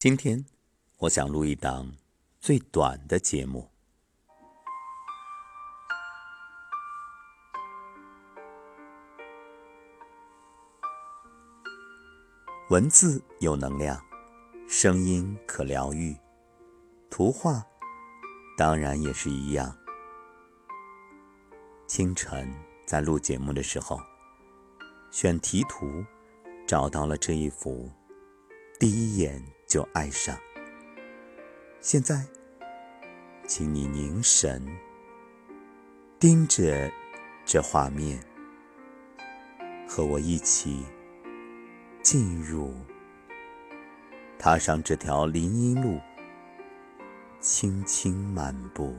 今天，我想录一档最短的节目。文字有能量，声音可疗愈，图画当然也是一样。清晨在录节目的时候，选题图，找到了这一幅，第一眼就爱上。现在，请你凝神，盯着这画面，和我一起。进入，踏上这条林荫路，轻轻漫步，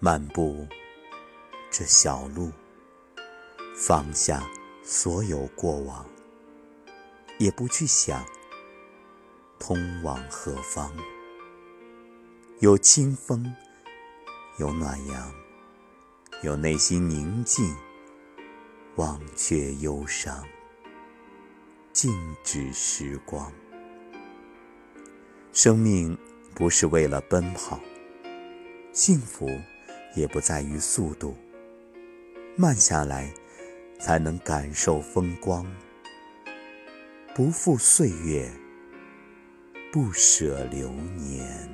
漫步这小路，放下所有过往，也不去想通往何方。有清风，有暖阳。有内心宁静，忘却忧伤，静止时光。生命不是为了奔跑，幸福也不在于速度。慢下来，才能感受风光。不负岁月，不舍流年。